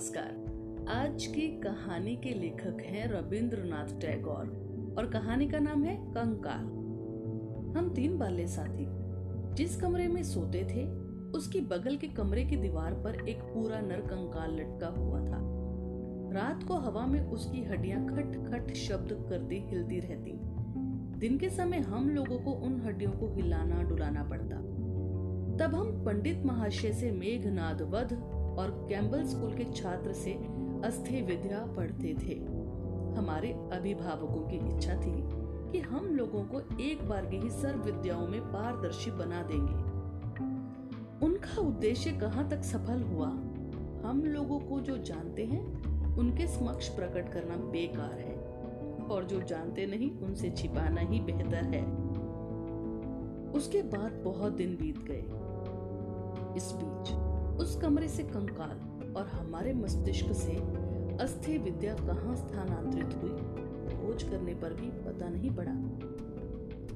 नमस्कार। आज की कहानी के लेखक हैं रविंद्रनाथ टैगोर और कहानी का नाम है कंकाल। हम तीन बाल्य साथी, जिस कमरे में सोते थे, उसकी बगल के कमरे की दीवार पर एक पूरा नर कंकाल लटका हुआ था। रात को हवा में उसकी हड्डियाँ खट खट शब्द करती हिलती रहती। दिन के समय हम लोगों को उन हड्डियों को हिलाना डुलाना पड़ता। तब हम पंडित महाशय से मेघनाद वध और कैम्बल स्कूल के छात्र से अस्थि विद्या पढ़ते थे। हमारे अभिभावकों की इच्छा थी कि हम लोगों को एक बार की ही सर्व विद्याओं में पारदर्शी बना देंगे। उनका उद्देश्य कहाँ तक सफल हुआ? हम लोगों को जो जानते हैं, उनके समक्ष प्रकट करना बेकार है, और जो जानते नहीं, उनसे छिपाना ही बेहतर है। उसके बाद बहुत दिन बीत गए। इस बीच उस कमरे से कंकाल और हमारे मस्तिष्क से अस्थि विद्या कहाँ स्थानांतरित हुई, खोज करने पर भी पता नहीं पड़ा।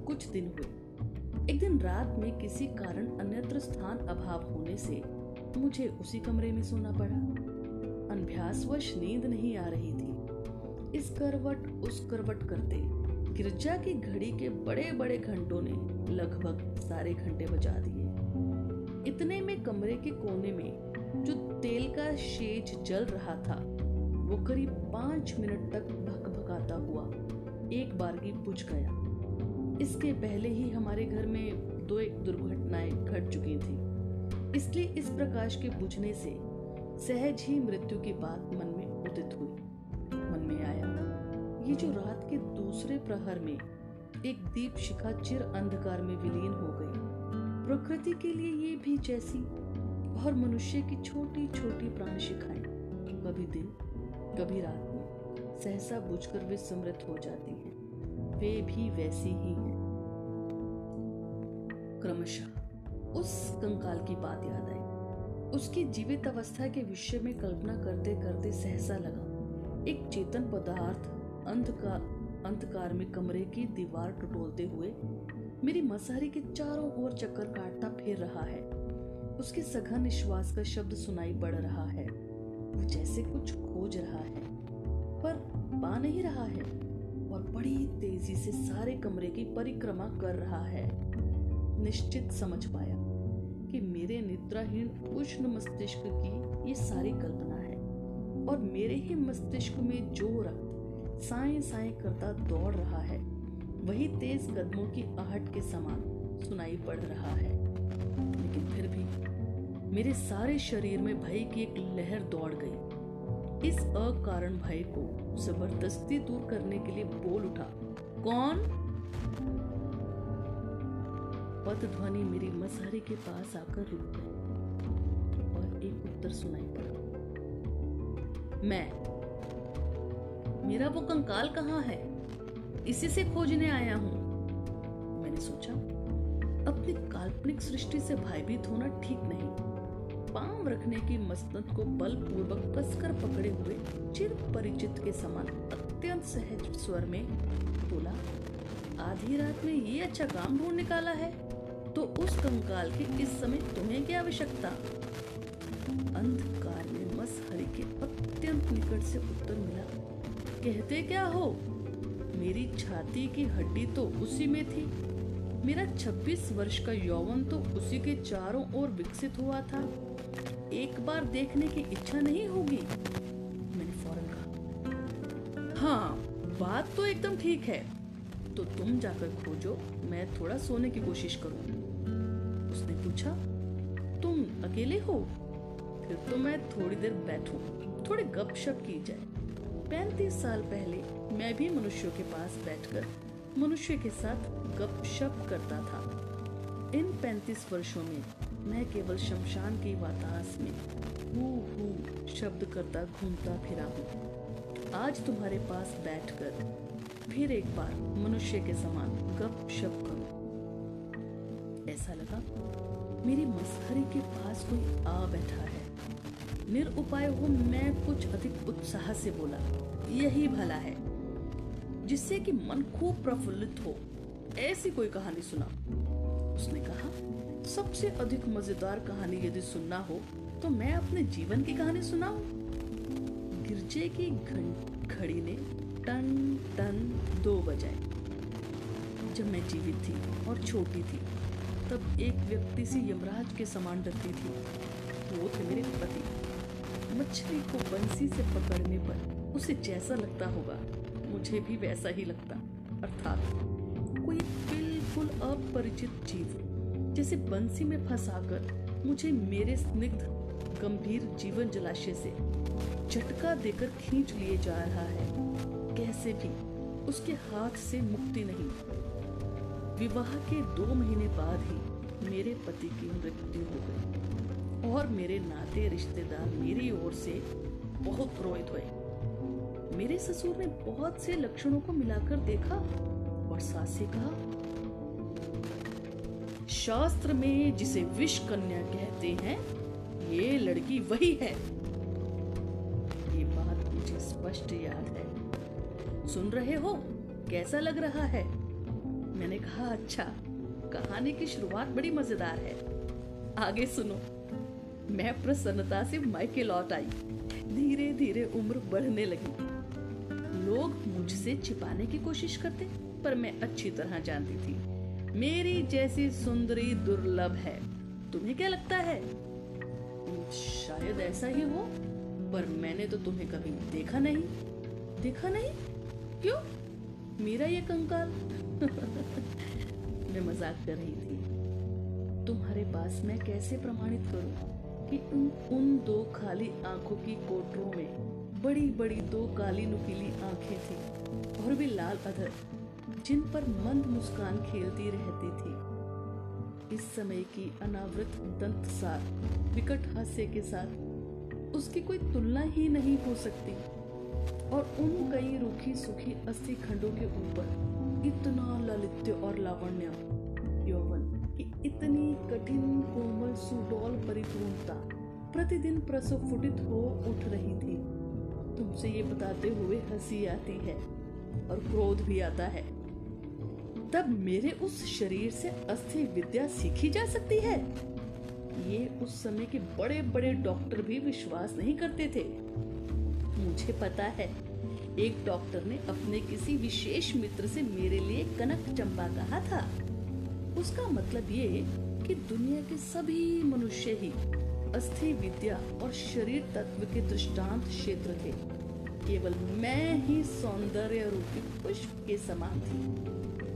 कुछ दिन हुए। एक दिन रात में किसी कारण अन्यत्र स्थान अभाव होने से मुझे उसी कमरे में सोना पड़ा। अनभ्यासवश नींद नहीं आ रही थी। इस करवट, उस करवट करते गिरजा की घड़ी के बड़े बड़े घंटों ने लगभग सारे घंटे बजा दिए। इतने में कमरे के कोने में जो तेल का शेज जल रहा था, वो करीब पाँच मिनट तक भक भकाता हुआ, एक बार की बुझ गया। इसके पहले ही हमारे घर में दो एक दुर्घटनाएँ घट चुकी थी। इसलिए इस प्रकाश के बुझने से सहज ही मृत्यु की बात मन में उदित हुई। मन में आया, ये जो रात के दूसरे प्रहर में एक दीप शिखा चिर अंधकार में विलीन हो गई। प्रकृति के लिए ये भी जैसी और मनुष्य की छोटी छोटी प्राण शिखाएँ। कभी दिन, कभी रात में सहसा बुझकर वे समृद्ध हो जाती हैं। वे भी वैसी ही हैं। क्रमशः उस कंकाल की बात याद आई। उसकी जीवित अवस्था के विषय में कल्पना करते करते सहसा लगा। एक चेतन पदार्थ अंधकार अंधकार में कमरे की दीवार टटोलते हुए मेरी मसहरी के चारों ओर चक्कर काटता फिर रहा है। उसके सघन निश्वास का शब्द सुनाई पड़ रहा है। वो जैसे कुछ खोज रहा है, पर पा नहीं रहा है और बड़ी तेज़ी से सारे कमरे की परिक्रमा कर रहा है। निश्चित समझ पाया कि मेरे निद्राहीन उष्ण मस्तिष्क की ये सारी कल्पना है और मेरे ही मस्तिष्क में जो रक्त साए साए करता दौड़ रहा है। वही तेज कदमों की आहट के समान सुनाई पड़ रहा है। लेकिन फिर भी मेरे सारे शरीर में भय की एक लहर दौड़ गई। इस अकारण भय को ज़बरदस्ती दूर करने के लिए बोल उठा, कौन? पद ध्वनि मेरी मसारी के पास आकर रुक गई और एक उत्तर सुनाई पड़ा। मैं? मेरा वो कंकाल कहाँ है? इसी से खोजने आया हूँ। मैंने सोचा, अपनी काल्पनिक सृष्टि से भयभीत होना ठीक नहीं। पाम रखने की मसनत को बलपूर्वक कसकर पकड़े हुए चिर परिचित के समान अत्यंत सहज स्वर में बोला, आधी रात में ये अच्छा काम ढूंढ निकाला है तो उस कंकाल की इस समय तुम्हें क्या आवश्यकता? अंधकार में मस हरि के अत्यंत निकट से उत्तर मिला, कहते क्या हो? मेरी छाती की हड्डी तो उसी में थी। मेरा 26 वर्ष का यौवन तो उसी के चारों ओर विकसित हुआ था। एक बार देखने की इच्छा नहीं होगी, मैंने फ़ौरन कहा। हाँ बात तो एकदम ठीक है। तो तुम जाकर खोजो, मैं थोड़ा सोने की कोशिश करूँ। उसने पूछा, तुम अकेले हो? फिर तो मैं थोड़ी देर बैठूं, थोड़ी गपशप की जाए। पैंतीस साल पहले मैं भी मनुष्यों के पास बैठकर मनुष्य के साथ गपशप करता था। इन पैंतीस वर्षों में मैं केवल शमशान की वातास में हु हु शब्द करता, घूमता फिरा हूँ। आज तुम्हारे पास बैठकर फिर एक बार मनुष्य के समान गप शप करूँ। ऐसा लगा मेरी मसहरी के पास कोई आ बैठा है। निरुपाय हो, मैं कुछ अधिक उत्साह से बोला, यही भला है, जिससे कि मन खूब प्रफुल्लित हो। ऐसी कोई कहानी सुना। उसने कहा, सबसे अधिक मज़ेदार कहानी यदि सुनना हो तो मैं अपने जीवन की कहानी सुनाऊं। गिरजे की घड़ी ने टन टन दो बजाए। जब मैं जीवित थी और छोटी थी, तब एक व्यक्ति से यमराज के समान डरती थी। वो थे मेरे पति। मछली को बंसी से पकड़ने पर उसे जैसा लगता होगा, मुझे भी वैसा ही लगता। अर्थात कोई बिल्कुल अपरिचित चीज़ जैसे बंसी में फंसाकर मुझे मेरे स्निग्ध, गंभीर जीवन जलाशय से झटका देकर खींच लिए जा रहा है। कैसे भी उसके हाथ से मुक्ति नहीं। विवाह के दो महीने बाद ही मेरे पति की मृत्यु हो गई। और मेरे नाते रिश्तेदार मेरी ओर से बहुत क्रोधित हुए। मेरे ससुर ने बहुत से लक्षणों को मिलाकर देखा और सास से कहा, शास्त्र में जिसे विष कन्या कहते हैं, ये लड़की वही है। ये बात मुझे स्पष्ट याद है। सुन रहे हो? कैसा लग रहा है? मैंने कहा अच्छा कहानी की शुरुआत बड़ी मज़ेदार है। आगे सुनो। मैं प्रसन्नता से मायके लौट आई। धीरे धीरे उम्र बढ़ने लगी। लोग मुझसे छिपाने की कोशिश करते, पर मैं अच्छी तरह जानती थी। मेरी जैसी सुंदरी दुर्लभ है। तुम्हें क्या लगता है? शायद ऐसा ही हो, पर मैंने तो तुम्हें कभी देखा नहीं। देखा नहीं? क्यों? मेरा ये कंकाल। मैं मज़ाक कर रही थी। तुम्हारे पास मैं कैसे प्रमाणित करूँ? कि उन उन दो खाली आँखों की कोटरों में बड़ी बड़ी दो काली नुकीली आँखें थी और वे लाल अधर, जिन पर मंद मुस्कान खेलती रहती थी। इस समय की अनावृत दंत सार विकट हास्य के साथ, उसकी कोई तुलना ही नहीं हो सकती। और उन कई रूखी सुखी अस्थि खंडों के ऊपर इतना ललित्य और लावण्य इतनी कठिन कोमल सुडौल परिपूर्णता प्रतिदिन प्रस्फुटित हो उठ रही थी। तुमसे ये बताते हुए हँसी आती है और क्रोध भी आता है। तब मेरे उस शरीर से अस्थि विद्या सीखी जा सकती है? ये उस समय के बड़े बड़े डॉक्टर भी विश्वास नहीं करते थे। मुझे पता है, एक डॉक्टर ने अपने किसी विशेष मित्र से मेरे लिए कनक चंपा कहा था। उसका मतलब ये कि दुनिया के सभी मनुष्य ही अस्थि विद्या और शरीर तत्व के दृष्टांत क्षेत्र थे। केवल मैं ही सौंदर्य रूपी पुष्प के समान थी।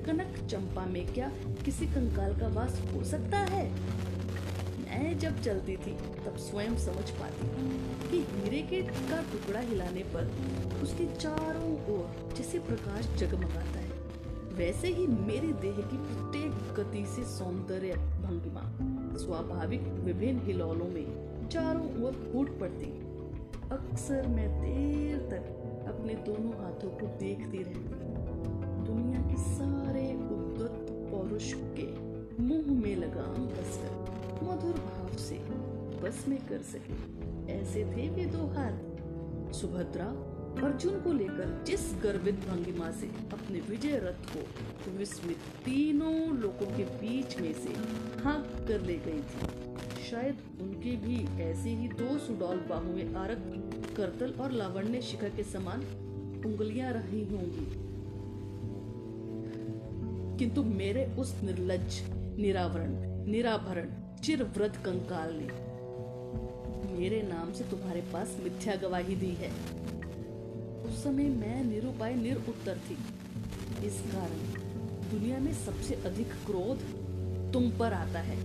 कनक चंपा में क्या किसी कंकाल का वास हो सकता है? मैं जब चलती थी, तब स्वयं समझ पाती कि हीरे के का टुकड़ा हिलाने पर उसके चारों ओर जैसे प्रकाश जगमगाता वैसे ही मेरे देह की प्रत्येक गति से सौंदर्य भंगिमा स्वाभाविक विभिन्न हिलौलों में चारों ओर फूट पड़ती। अक्सर मैं देर तक अपने दोनों हाथों को देखती रहती। दुनिया के सारे उद्गत पौरुष के मुँह में लगाम कसकर मधुर भाव से बस में कर सके। ऐसे थे वे दो हाथ। सुभद्रा अर्जुन को लेकर जिस गर्वित भंगिमा से अपने विजय रथ को विस्मित तीनों लोगों के बीच में से हाँक कर ले गई थी। शायद उनकी भी ऐसी ही दो सुडौल बाहुएँ आरक, करतल और लावण्य शिखा के समान उंगलियाँ रही होंगी। किंतु मेरे उस निर्लज, निरावरण, निराभरण, चिरव्रत कंकाल ने मेरे नाम से तुम्हारे पास मिथ्या गवाही दी है। उस समय मैं निरुपाय निरुत्तर थी। इस कारण दुनिया में सबसे अधिक क्रोध तुम पर आता है।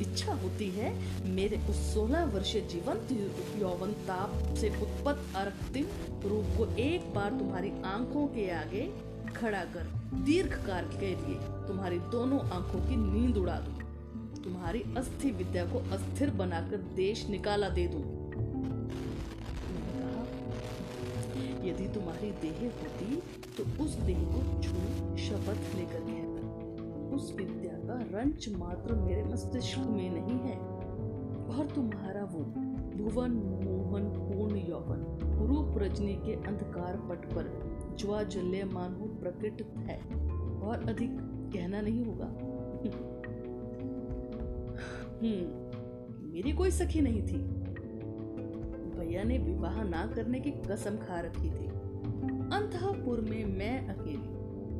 इच्छा होती है मेरे उस सोलह वर्षीय जीवंत यौवन ताप से उत्पत्त अर्थिम रूप को एक बार तुम्हारी आँखों के आगे खड़ा कर दीर्घ काल के लिए तुम्हारी दोनों आँखों की नींद उड़ा दूँ। तुम्हारी अस्थि विद्या को अस्थिर बनाकर देश निकाला दे दूँ। यदि तुम्हारी देह होती तो उस देह को छू, शपथ लेकर कहता उस विद्या का रंच मात्र मेरे मस्तिष्क में नहीं है। और तुम्हारा वो भुवन मोहन पूर्ण यौवन, रूप रजनी के अंधकार पट पर ज्वा जल्यमान हो प्रकट है। और अधिक कहना नहीं होगा। हम्म मेरी कोई सखी नहीं थी। भैया ने विवाह ना करने की कसम खा रखी थी। अंतपुर में मैं अकेली,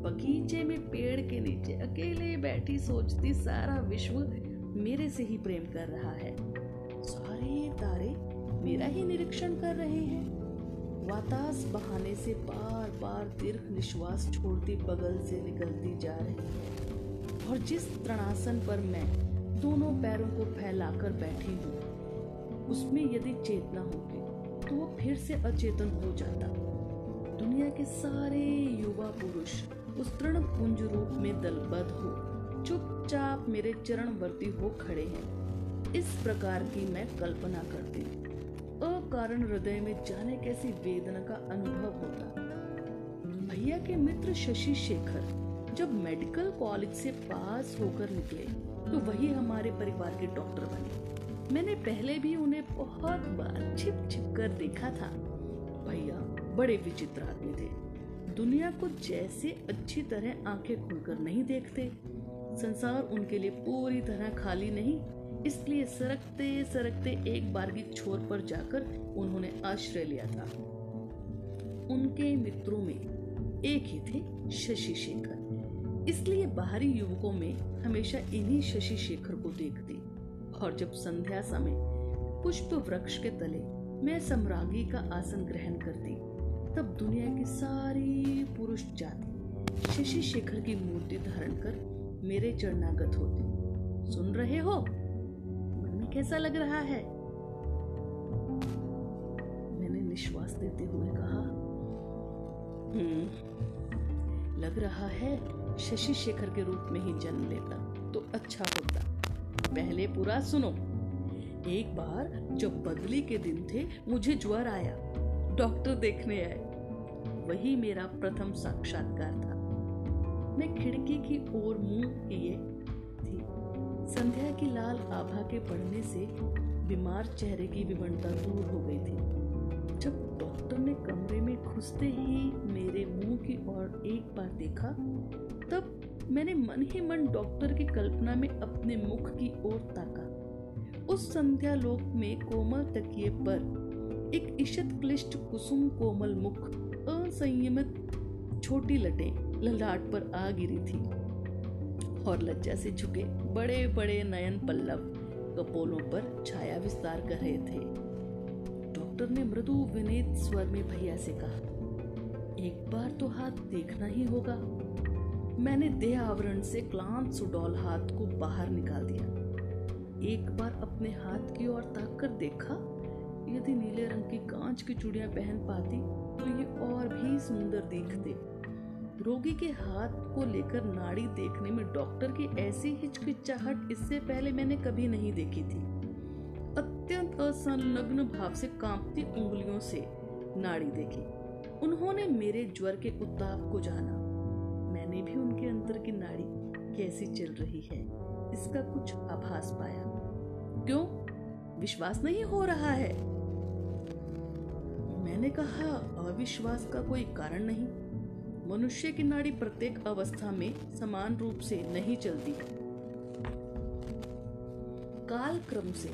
बगीचे में पेड़ के नीचे अकेले बैठी सोचती सारा विश्व मेरे से ही प्रेम कर रहा है। सारे तारे मेरा ही निरीक्षण कर रहे हैं। वातास बहाने से बार बार दीर्घ निश्वास छोड़ती बगल से निकलती जा रही है। और जिस तृणासन पर मैं दोनों पैरों को फैलाकर बैठी हूँ उसमें यदि चेतना होती तो वो फिर से अचेतन हो जाता। दुनिया के सारे युवा पुरुष उस तृण पुंज रूप में दलबद्ध हो, चुपचाप मेरे चरण वर्ती हो खड़े हैं। इस प्रकार की मैं कल्पना करती अकारण हृदय में जाने कैसी वेदना का अनुभव होता। भैया के मित्र शशि शेखर जब मेडिकल कॉलेज से पास होकर निकले तो वही हमारे परिवार के डॉक्टर बने। मैंने पहले भी उन्हें बहुत बार छिप छिप कर देखा था। भैया, बड़े विचित्र आदमी थे। दुनिया को जैसे अच्छी तरह आँखें खुलकर नहीं देखते। संसार उनके लिए पूरी तरह खाली नहीं, इसलिए सरकते सरकते एक बार की छोर पर जाकर उन्होंने आश्रय लिया था। उनके मित्रों में एक ही थे शशि शेखर। इसलिए बाहरी युवकों में हमेशा इन्हीं शशि शेखर को देखती। और जब संध्या समय पुष्प वृक्ष के तले मैं सम्रागी का आसन ग्रहण करती, तब दुनिया की सारी पुरुष जाति शशि शेखर की मूर्ति धारण कर मेरे चरणागत होती। सुन रहे हो? मन में कैसा लग रहा है? मैंने निश्वास देते हुए कहा हम्म लग रहा है शशि शेखर के रूप में ही जन्म लेता तो अच्छा होता। पहले पूरा सुनो। एक बार जब बदली के दिन थे, मुझे ज्वर आया। डॉक्टर देखने आए। वही मेरा प्रथम साक्षात्कार था। मैं खिड़की की ओर मुँह किए। थी। संध्या की लाल आभा के पड़ने से बीमार चेहरे की विवनता दूर हो गई थी। जब डॉक्टर ने कमरे में घुसते ही मेरे मुँह की ओर एक बार देखा, तब मैंने मन ही मन डॉक्टर की कल्पना में अपने मुख की ओर ताका। उस संध्या लोक में कोमल तकिए पर एक इशत क्लिष्ट कुसुम कोमल मुख असंयमित छोटी लटे ललाट पर आ गिरी थी और लज्जा से झुके बड़े बड़े नयन पल्लव कपोलों पर छाया विस्तार कर रहे थे। डॉक्टर ने मृदु विनीत स्वर में भैया से कहा, एक बार तो हाथ देखना ही होगा। मैंने देह आवरण से क्लांत सुडौल हाथ को बाहर निकाल दिया। एक बार अपने हाथ की ओर ताक कर देखा, यदि नीले रंग की कांच की चूड़ियाँ पहन पाती तो ये और भी सुंदर दिखते। रोगी के हाथ को लेकर नाड़ी देखने में डॉक्टर की ऐसी हिचकिचाहट इससे पहले मैंने कभी नहीं देखी थी। अत्यंत असंलग्न भाव से कांपती उंगलियों से नाड़ी देखी। उन्होंने मेरे ज्वर के उताप को जाना। मैंने भी उनके अंदर की नाड़ी कैसी चल रही है, इसका कुछ आभास पाया। क्यों? विश्वास नहीं हो रहा है। मैंने कहा, अविश्वास का कोई कारण नहीं। मनुष्य की नाड़ी प्रत्येक अवस्था में समान रूप से नहीं चलती। काल क्रम से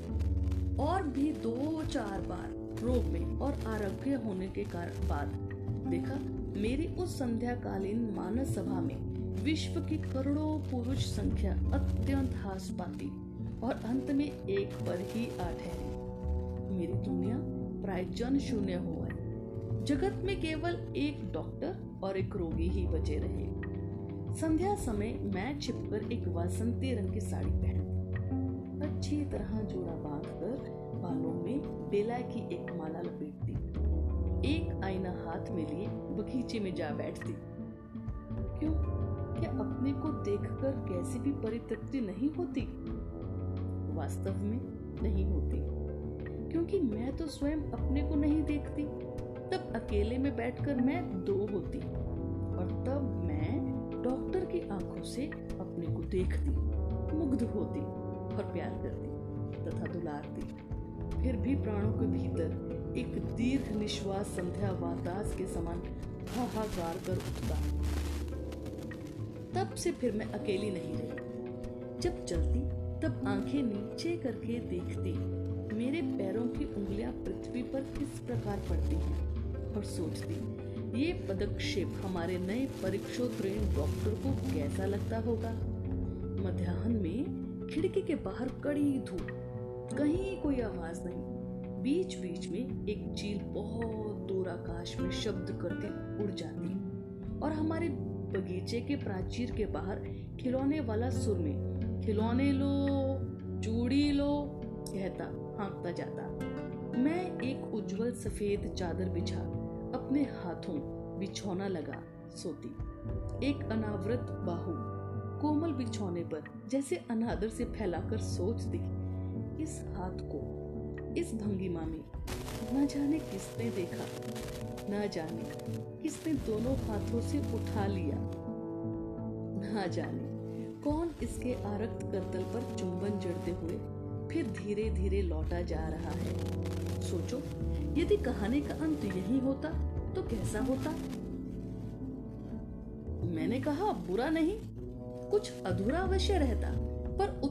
और भी दो चार बार रोग में और आरोग्य होने के कारण बाद देखा मेरी उस संध्याकालीन मानस सभा में विश्व की करोड़ों पुरुष संख्या अत्यंत हास पाती और अंत में एक पर ही आ ठहरी। मेरी दुनिया प्राय जन शून्य हुआ जगत में केवल एक डॉक्टर और एक रोगी ही बचे रहे। संध्या समय मैं छिपकर एक वासंती रंग की साड़ी पहनती अच्छी तरह जोड़ा बांधकर बालों में बेला की एक माला लपेटती एक आईना हाथ में लिए बगीचे में जा बैठती। क्यों? क्या अपने को देखकर कैसी भी परितृप्ति नहीं होती? वास्तव में नहीं होती। क्योंकि मैं तो स्वयं अपने को नहीं देखती। तब अकेले में बैठकर मैं दो होती और तब मैं डॉक्टर की आँखों से अपने को देखती, मुग्ध होती और प्यार करती तथा दुलारती। फिर भी प्राणों के भीतर एक दीर्घ निश्वास संध्या वातास के समान हाहाकार कर उठता। तब से फिर मैं अकेली नहीं रही। जब चलती, तब आँखें नीचे करके देखती, मेरे पैरों की उंगलियाँ पृथ्वी पर किस प्रकार पड़ती हैं और सोचती, ये पदक्षेप हमारे नए परीक्षोत्तीर्ण डॉक्टर को कैसा लगता होगा? मध्याह्न में खिड़की के बाहर कड़ी धूप, कहीं कोई आवाज़ नहीं। बीच बीच में एक चील बहुत दूर आकाश में शब्द करती उड़ जाती और हमारे बगीचे के प्राचीर के बाहर खिलौने वाला सुर में, खिलौने लो, चूड़ी लो, कहता, हाँकता जाता। मैं एक उज्जवल सफ़ेद चादर बिछा, अपने हाथों बिछौना लगा, सोती। एक अनावृत बाहु, कोमल बिछौने पर, जैसे अनादर से फैलाकर सोचती इस हाथ को इस भंगिमा में न जाने किसने देखा, न जाने किसने दोनों हाथों से उठा लिया। न जाने कौन इसके आरक्त करतल पर चुंबन जड़ते हुए फिर धीरे धीरे लौटा जा रहा है। सोचो, यदि कहानी का अंत यही होता तो कैसा होता? मैंने कहा, बुरा नहीं, कुछ अधूरा अवश्य रहता।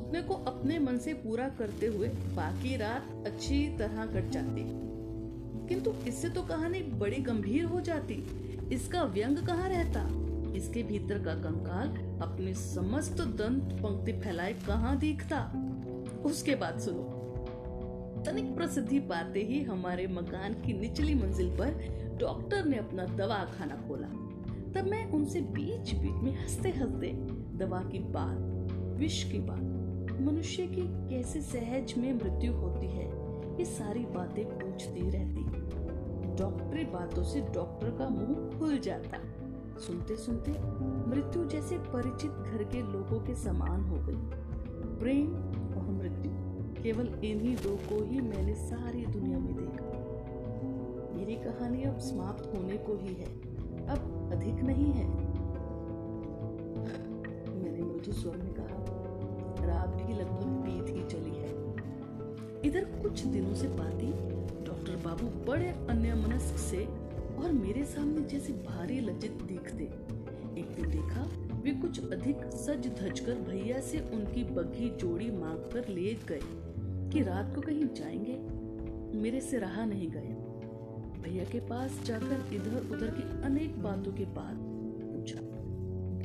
उतने को अपने मन से पूरा करते हुए बाकी रात अच्छी तरह कट जाती। किंतु इससे तो कहानी बड़ी गंभीर हो जाती। इसका व्यंग कहाँ रहता? इसके भीतर का कंकाल अपनी समस्त दंत पंक्ति फैलाए कहाँ दिखता? उसके बाद सुनो। तनिक प्रसिद्धि पाते ही हमारे मकान की निचली मंजिल पर डॉक्टर ने अपना दवा खाना खोला। तब मैं उनसे बीच बीच में हँसते हँसते दवा की बात, विष की बात मनुष्य की कैसे सहज में मृत्यु होती है, ये सारी बातें पूछती रहती। डॉक्टरी बातों से डॉक्टर का मुँह खुल जाता। सुनते सुनते मृत्यु जैसे परिचित घर के लोगों के समान हो गई। प्रेम और मृत्यु, केवल इन्हीं दो को ही मैंने सारी दुनिया में देखा। मेरी कहानी अब समाप्त होने को ही है, अब अधिक नहीं है। मैंने मृदु स्वर में कहा रात भी लगभग बीत ही चली है। इधर कुछ दिनों से पाती डॉक्टर बाबू बड़े अन्य मनस्क से और मेरे सामने जैसे भारी लज्जित दिखते। एक दिन देखा, वे कुछ अधिक सज धज कर भैया से उनकी बग्घी जोड़ी मांग कर ले गए कि रात को कहीं जाएँगे। मेरे से रहा नहीं गए। भैया के पास जाकर इधर उधर की अनेक बातों के बाद पूछा,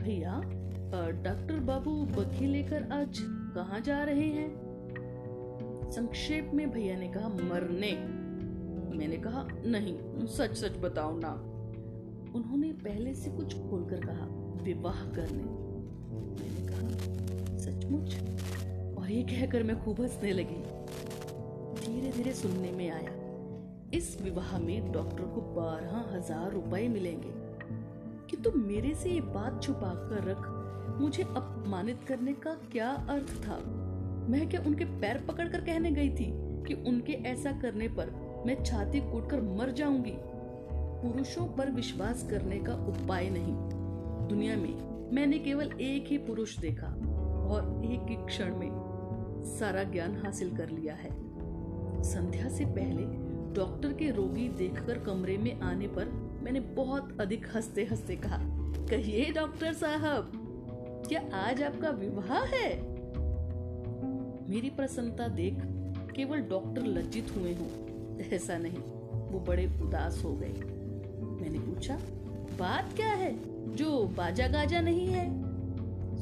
भैया डॉक्टर बाबू बग्घी लेकर आज कहाँ जा रहे हैं? संक्षेप में भैया ने कहा, मरने। मैंने कहा, नहीं सच सच बताओ ना। उन्होंने पहले से कुछ खोलकर कहा, विवाह करने। मैंने कहा, सचमुच? और ये कहकर मैं खूब हंसने लगी। धीरे धीरे सुनने में आया, इस विवाह में डॉक्टर को बारह हज़ार रुपए मिलेंगे। कि तुम मेरे से ये बात छुपा कर रख मुझे अपमानित करने का क्या अर्थ था? मैं क्या उनके पैर पकड़कर कहने गई थी कि उनके ऐसा करने पर मैं छाती कूटकर मर जाऊँगी? पुरुषों पर विश्वास करने का उपाय नहीं। दुनिया में मैंने केवल एक ही पुरुष देखा और एक ही क्षण में सारा ज्ञान हासिल कर लिया है। संध्या से पहले डॉक्टर के रोगी देखकर कमरे में आने पर मैंने बहुत अधिक हँसते हँसते कहा, कहिए डॉक्टर साहब क्या आज आपका विवाह है? मेरी प्रसन्नता देख केवल डॉक्टर लज्जित हुए हों। ऐसा नहीं, वो बड़े उदास हो गए। मैंने पूछा, बात क्या है जो बाजा गाजा नहीं है?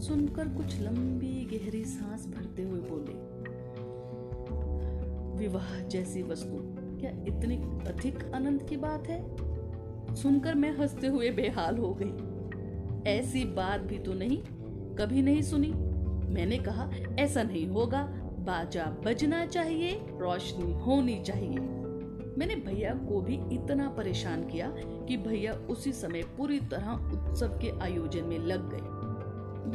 सुनकर कुछ लंबी गहरी सांस भरते हुए बोले, विवाह जैसी वस्तु, क्या इतनी अधिक आनंद की बात है? सुनकर मैं हँसते हुए बेहाल हो गई। ऐसी बात भी तो नहीं कभी नहीं सुनी। मैंने कहा, ऐसा नहीं होगा। बाजा बजना चाहिए, रोशनी होनी चाहिए। मैंने भैया को भी इतना परेशान किया कि भैया उसी समय पूरी तरह उत्सव के आयोजन में लग गए।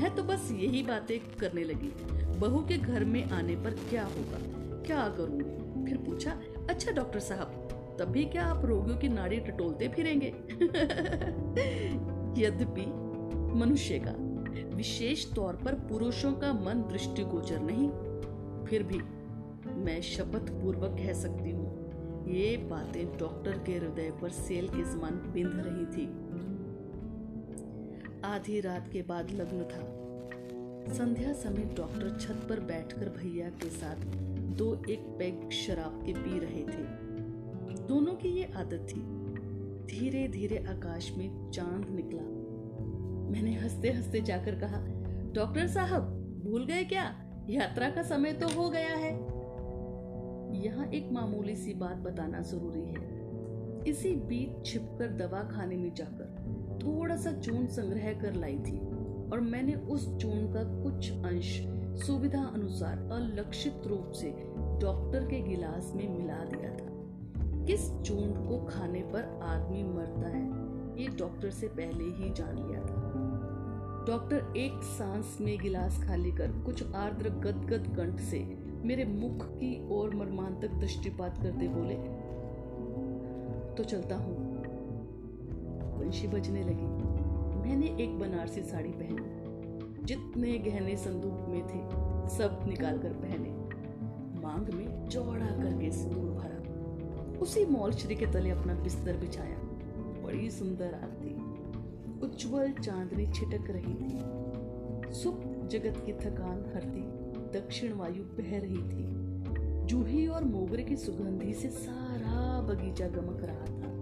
मैं तो बस यही बातें करने लगी। बहू के घर में आने पर क्या होगा? क्या करूँगी फिर पूछा अच्छा डॉक्टर साहब तब भी क्या आप रोगियों की नाड़ी टटोलते फिरेंगे? यद्यपि, मनुष्य का विशेष तौर पर पुरुषों का मन दृष्टिगोचर नहीं। फिर भी मैं शपथ पूर्वक कह सकती हूँ, ये बातें डॉक्टर के हृदय पर सेल के समान बिंध रही थी। आधी रात के बाद लग्न था। संध्या समय डॉक्टर छत पर बैठकर भैया के साथ दो एक पैग शराब के पी रहे थे। दोनों की ये आदत थी। धीरे धीरे आकाश में चाँद निकला। मैंने हँसते हँसते जाकर कहा, डॉक्टर साहब, भूल गए क्या? यात्रा का समय तो हो गया है। यहाँ एक मामूली सी बात बताना ज़रूरी है। इसी बीच छिपकर दवा खाने में जाकर थोड़ा सा चून संग्रह कर लाई थी और मैंने उस चून का कुछ अंश सुविधा अनुसार अलक्षित रूप से डॉक्टर के गिलास में मिला दिया था। किस चून को खाने पर आदमी मरता है, ये डॉक्टर से पहले ही जान लिया था। डॉक्टर एक सांस में गिलास खाली कर कुछ आर्द्र गदगद कंठ से मेरे मुख की ओर मर्मांतक दृष्टिपात करते बोले तो चलता हूँ। वंशी बजने लगी। मैंने एक बनारसी साड़ी पहनी, जितने गहने संदूक में थे, सब निकाल कर पहने। मांग में चौड़ा करके सिंदूर भरा। उसी मौलश्री के तले अपना बिस्तर बिछाया। बड़ी सुंदर रात थी उज्जवल चांदनी छिटक रही थी। सुख जगत की थकान हरती, दक्षिण वायु बह रही थी। जूही और मोगरे की सुगंधी से सारा बगीचा गमक रहा था।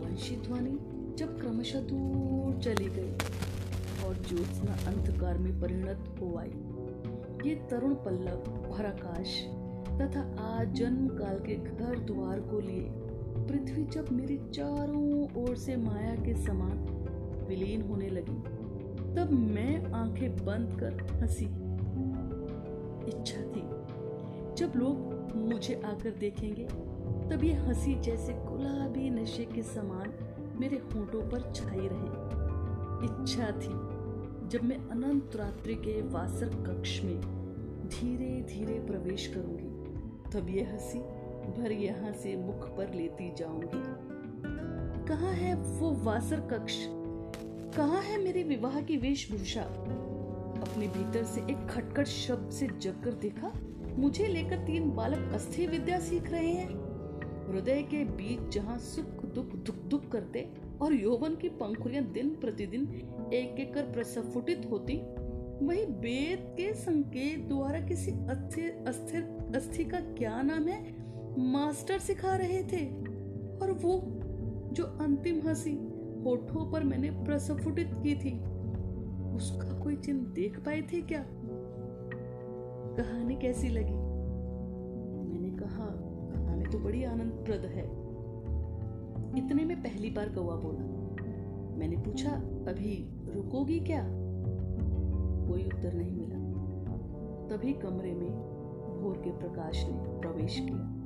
वंशी ध्वनि जब क्रमशः दूर चली गई और ज्योत्सना अंधकार में परिणत हो आई। ये तरुण पल्लव भराकाश तथा आजन्म काल के घर द्वार को लिए पृथ्वी जब मेरी चारों ओर से माया के समान विलीन होने लगी, तब मैं आँखें बंद कर हँसी। इच्छा थी, जब लोग मुझे आकर देखेंगे, तब ये हँसी जैसे गुलाबी नशे के समान मेरे होठों पर छाई रहे। इच्छा थी, जब मैं अनंत रात्रि के वासर कक्ष में धीरे धीरे प्रवेश करूँगी, तब ये हँसी भर यहाँ से मुख पर लेती जाऊँगी। कहाँ है वो वासर कक्ष? कहाँ है मेरे विवाह की वेशभूषा? अपने भीतर से एक खटखट शब्द से जगकर देखा, मुझे लेकर तीन बालक अस्थि विद्या सीख रहे हैं। हृदय के बीच जहाँ सुख दुख दुख दुख करते और यौवन की पंखुड़ियाँ दिन प्रतिदिन एक एक कर प्रस्फुटित होती, वही वेद के संकेत द्वारा किसी अस्थिर अस्थिर अस्थि का क्या नाम है? मास्टर सिखा रहे थे और वो जो अंतिम हँसी होठों पर मैंने प्रस्फुटित की थी, उसका कोई चिन्ह देख पाए थे क्या? कहानी कैसी लगी? मैंने कहा, कहानी तो बड़ी आनंदप्रद है। इतने में पहली बार कौआ बोला। मैंने पूछा, अभी रुकोगी क्या? कोई उत्तर नहीं मिला। तभी कमरे में भोर के प्रकाश ने प्रवेश किया।